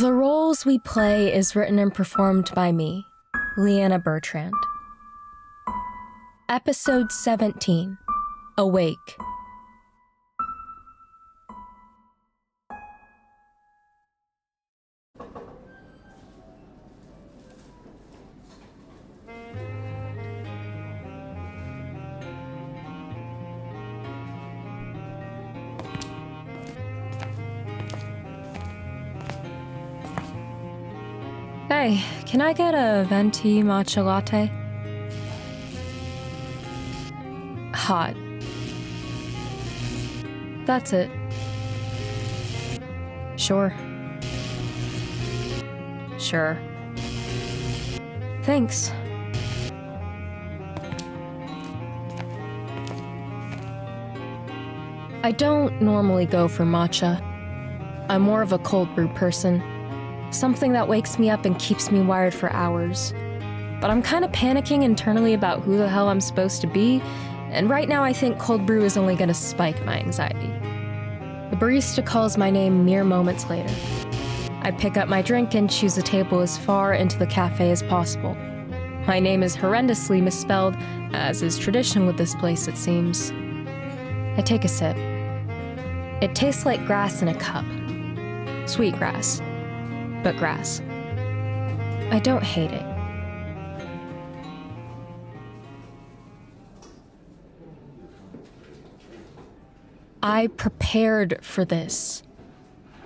The Roles We Play is written and performed by me, Leiana Bertrand. Episode 17 Awake. Hey, can I get a venti matcha latte? Hot. That's it. Sure. Sure. Thanks. I don't normally go for matcha. I'm more of a cold brew person. Something that wakes me up and keeps me wired for hours. But I'm kind of panicking internally about who the hell I'm supposed to be, and right now I think cold brew is only gonna spike my anxiety. The barista calls my name mere moments later. I pick up my drink and choose a table as far into the cafe as possible. My name is horrendously misspelled, as is tradition with this place, it seems. I take a sip. It tastes like grass in a cup. Sweet grass, but grass. I don't hate it. I prepared for this.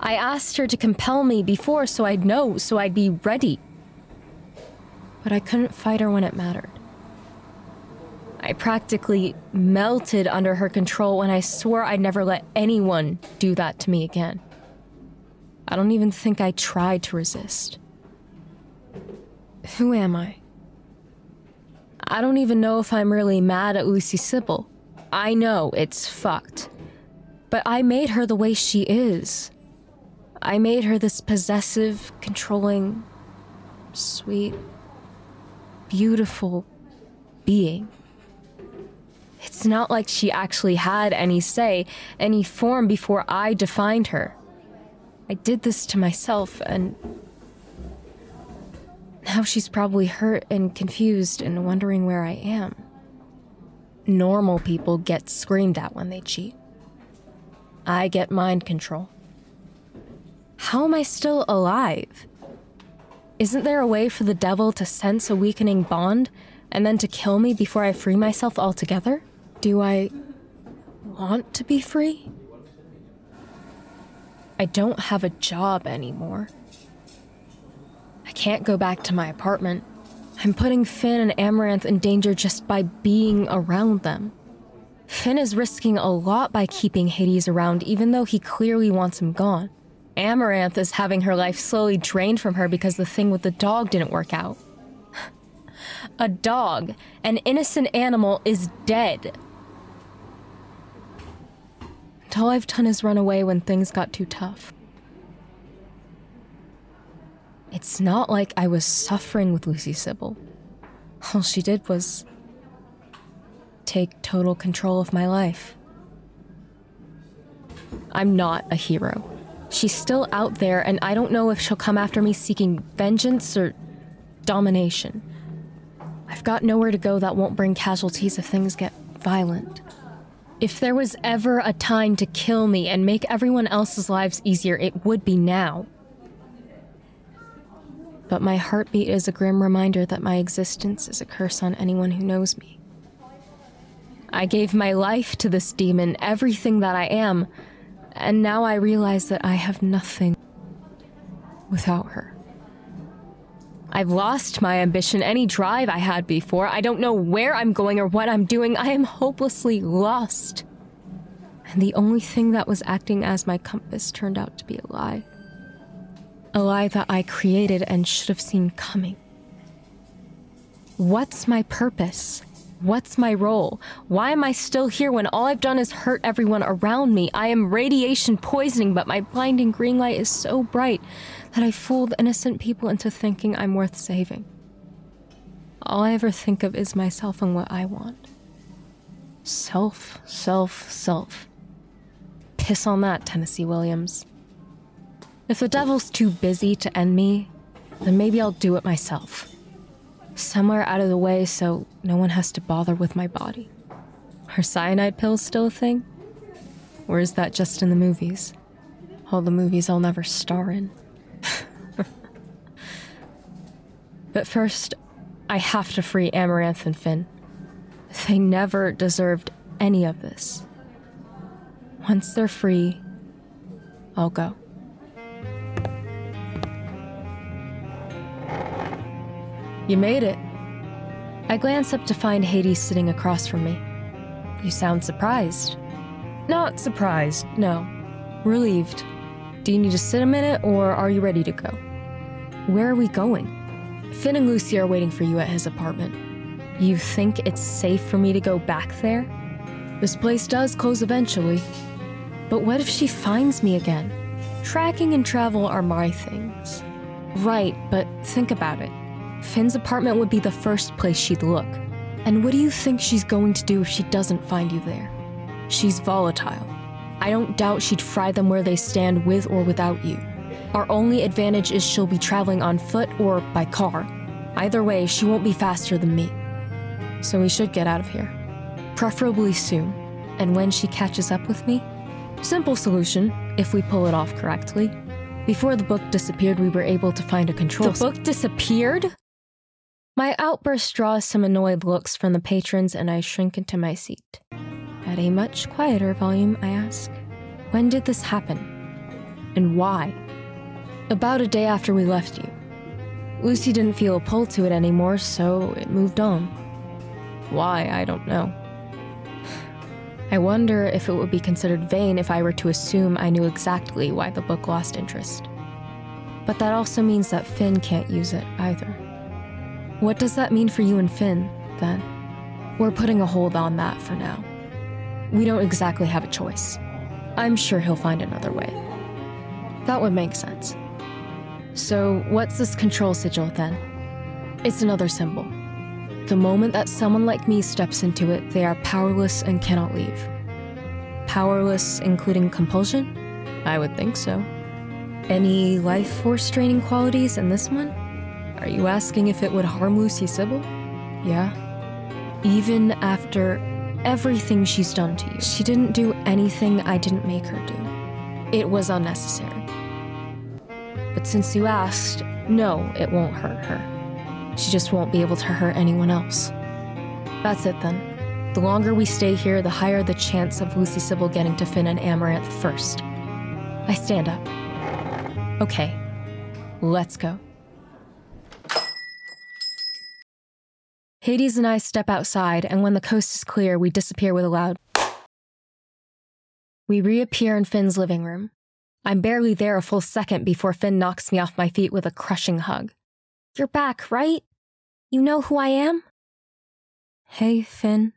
I asked her to compel me before so I'd know, so I'd be ready. But I couldn't fight her when it mattered. I practically melted under her control when I swore I'd never let anyone do that to me again. I don't even think I tried to resist. Who am I? I don't even know if I'm really mad at Lucy Sibyl. I know it's fucked. But I made her the way she is. I made her this possessive, controlling, sweet, beautiful being. It's not like she actually had any say, any form before I defined her. I did this to myself, and now she's probably hurt and confused and wondering where I am. Normal people get screamed at when they cheat. I get mind control. How am I still alive? Isn't there a way for the devil to sense a weakening bond and then to kill me before I free myself altogether? Do I want to be free? I don't have a job anymore. I can't go back to my apartment. I'm putting Finn and Amaranth in danger just by being around them. Finn is risking a lot by keeping Hades around, even though he clearly wants him gone. Amaranth is having her life slowly drained from her because the thing with the dog didn't work out. a dog, an innocent animal, is dead. All I've done is run away when things got too tough. It's not like I was suffering with Lucy Sibyl. All she did was take total control of my life. I'm not a hero. She's still out there, and I don't know if she'll come after me seeking vengeance or domination. I've got nowhere to go that won't bring casualties if things get violent. If there was ever a time to kill me and make everyone else's lives easier, it would be now. But my heartbeat is a grim reminder that my existence is a curse on anyone who knows me. I gave my life to this demon, everything that I am, and now I realize that I have nothing without her. I've lost my ambition, any drive I had before. I don't know where I'm going or what I'm doing. I am hopelessly lost. And the only thing that was acting as my compass turned out to be a lie. A lie that I created and should have seen coming. What's my purpose? What's my role? Why am I still here when all I've done is hurt everyone around me? I am radiation poisoning, but my blinding green light is so bright that I fooled innocent people into thinking I'm worth saving. All I ever think of is myself and what I want. Self, self, self. Piss on that, Tennessee Williams. If the devil's too busy to end me, then maybe I'll do it myself. Somewhere out of the way so no one has to bother with my body. Are cyanide pills still a thing? Or is that just in the movies? All the movies I'll never star in. But first, I have to free Amaranth and Finn. They never deserved any of this. Once they're free, I'll go. You made it. I glance up to find Hades sitting across from me. You sound surprised. Not surprised, no. Relieved. Do you need to sit a minute or are you ready to go? Where are we going? Finn and Lucy are waiting for you at his apartment. You think it's safe for me to go back there? This place does close eventually. But what if she finds me again? Tracking and travel are my things. Right, but think about it. Finn's apartment would be the first place she'd look. And what do you think she's going to do if she doesn't find you there? She's volatile. I don't doubt she'd fry them where they stand with or without you. Our only advantage is she'll be traveling on foot or by car. Either way, she won't be faster than me. So we should get out of here. Preferably soon. And when she catches up with me? Simple solution, if we pull it off correctly. Before the book disappeared, we were able to find a control. The book disappeared? My outburst draws some annoyed looks from the patrons, and I shrink into my seat. At a much quieter volume, I ask, When did this happen? And why? About a day after we left you. Lucy didn't feel a pull to it anymore, so it moved on. Why, I don't know. I wonder if it would be considered vain if I were to assume I knew exactly why the book lost interest. But that also means that Finn can't use it either. What does that mean for you and Finn, then? We're putting a hold on that for now. We don't exactly have a choice. I'm sure he'll find another way. That would make sense. So, what's this control sigil then? It's another symbol. The moment that someone like me steps into it, they are powerless and cannot leave. Powerless, including compulsion? I would think so. Any life force draining qualities in this one? Are you asking if it would harm Lucy Sibyl? Yeah. Even after everything she's done to you, she didn't do anything I didn't make her do. It was unnecessary. But since you asked, no, it won't hurt her. She just won't be able to hurt anyone else. That's it then. The longer we stay here, the higher the chance of Lucy Sibyl getting to Finn and Amaranth first. I stand up. Okay, let's go. Hades and I step outside, and when the coast is clear, we disappear with a loud. We reappear in Finn's living room. I'm barely there a full second before Finn knocks me off my feet with a crushing hug. You're back, right? You know who I am? Hey, Finn.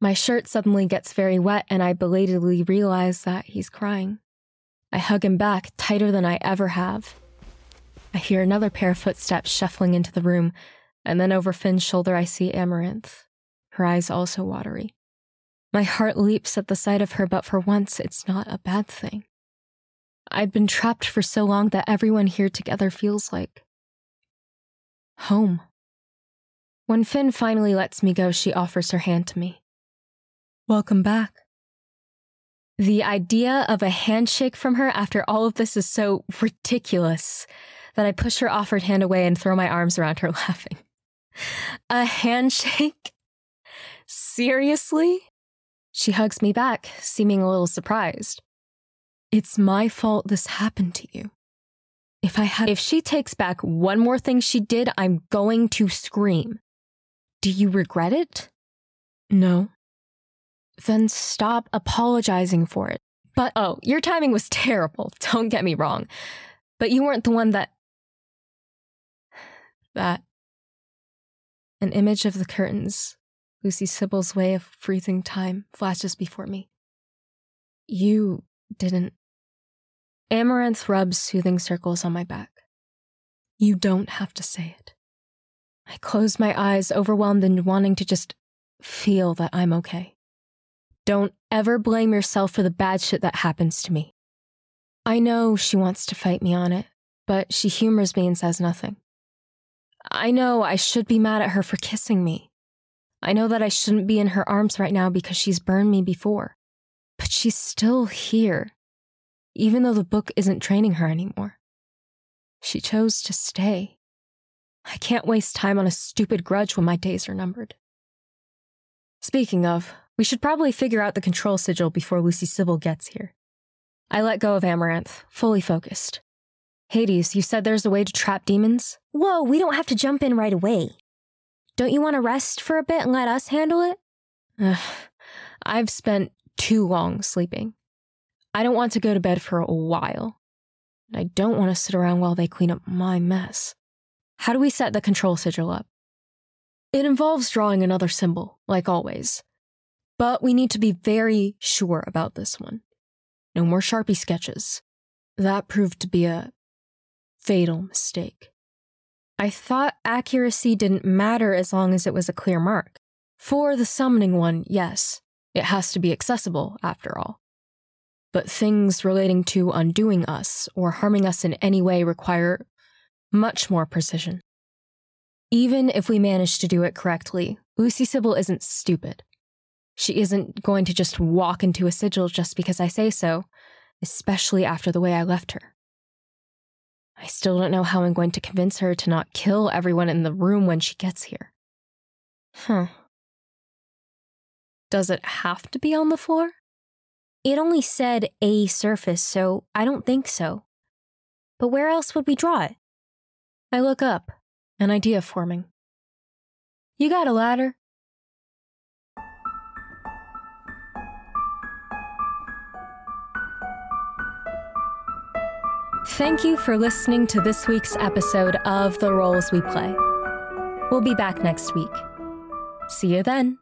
My shirt suddenly gets very wet, and I belatedly realize that he's crying. I hug him back tighter than I ever have. I hear another pair of footsteps shuffling into the room, and then over Finn's shoulder, I see Amaranth, her eyes also watery. My heart leaps at the sight of her, but for once, it's not a bad thing. I've been trapped for so long that everyone here together feels like home. When Finn finally lets me go, she offers her hand to me. Welcome back. The idea of a handshake from her after all of this is so ridiculous that I push her offered hand away and throw my arms around her, laughing. A handshake? Seriously? She hugs me back, seeming a little surprised. It's my fault this happened to you. If I had If she takes back one more thing she did, I'm going to scream. Do you regret it? No. Then stop apologizing for it. But oh, your timing was terrible, don't get me wrong. But you weren't the one that that an image of the curtains, Lucy Sibyl's way of freezing time, flashes before me. You didn't. Amaranth rubs soothing circles on my back. You don't have to say it. I close my eyes, overwhelmed and wanting to just feel that I'm okay. Don't ever blame yourself for the bad shit that happens to me. I know she wants to fight me on it, but she humors me and says nothing. I know I should be mad at her for kissing me. I know that I shouldn't be in her arms right now because she's burned me before. But she's still here, even though the book isn't training her anymore. She chose to stay. I can't waste time on a stupid grudge when my days are numbered. Speaking of, we should probably figure out the control sigil before Lucy Sibyl gets here. I let go of Amaranth, fully focused. Hades, you said there's a way to trap demons? Whoa, we don't have to jump in right away. Don't you want to rest for a bit and let us handle it? Ugh, I've spent too long sleeping. I don't want to go to bed for a while. And I don't want to sit around while they clean up my mess. How do we set the control sigil up? It involves drawing another symbol, like always. But we need to be very sure about this one. No more Sharpie sketches. That proved to be a fatal mistake. I thought accuracy didn't matter as long as it was a clear mark. For the summoning one, yes, it has to be accessible, after all. But things relating to undoing us or harming us in any way require much more precision. Even if we manage to do it correctly, Lucy Sibyl isn't stupid. She isn't going to just walk into a sigil just because I say so, especially after the way I left her. I still don't know how I'm going to convince her to not kill everyone in the room when she gets here. Huh. Does it have to be on the floor? It only said a surface, so I don't think so. But where else would we draw it? I look up, an idea forming. You got a ladder? Thank you for listening to this week's episode of The Roles We Play. We'll be back next week. See you then.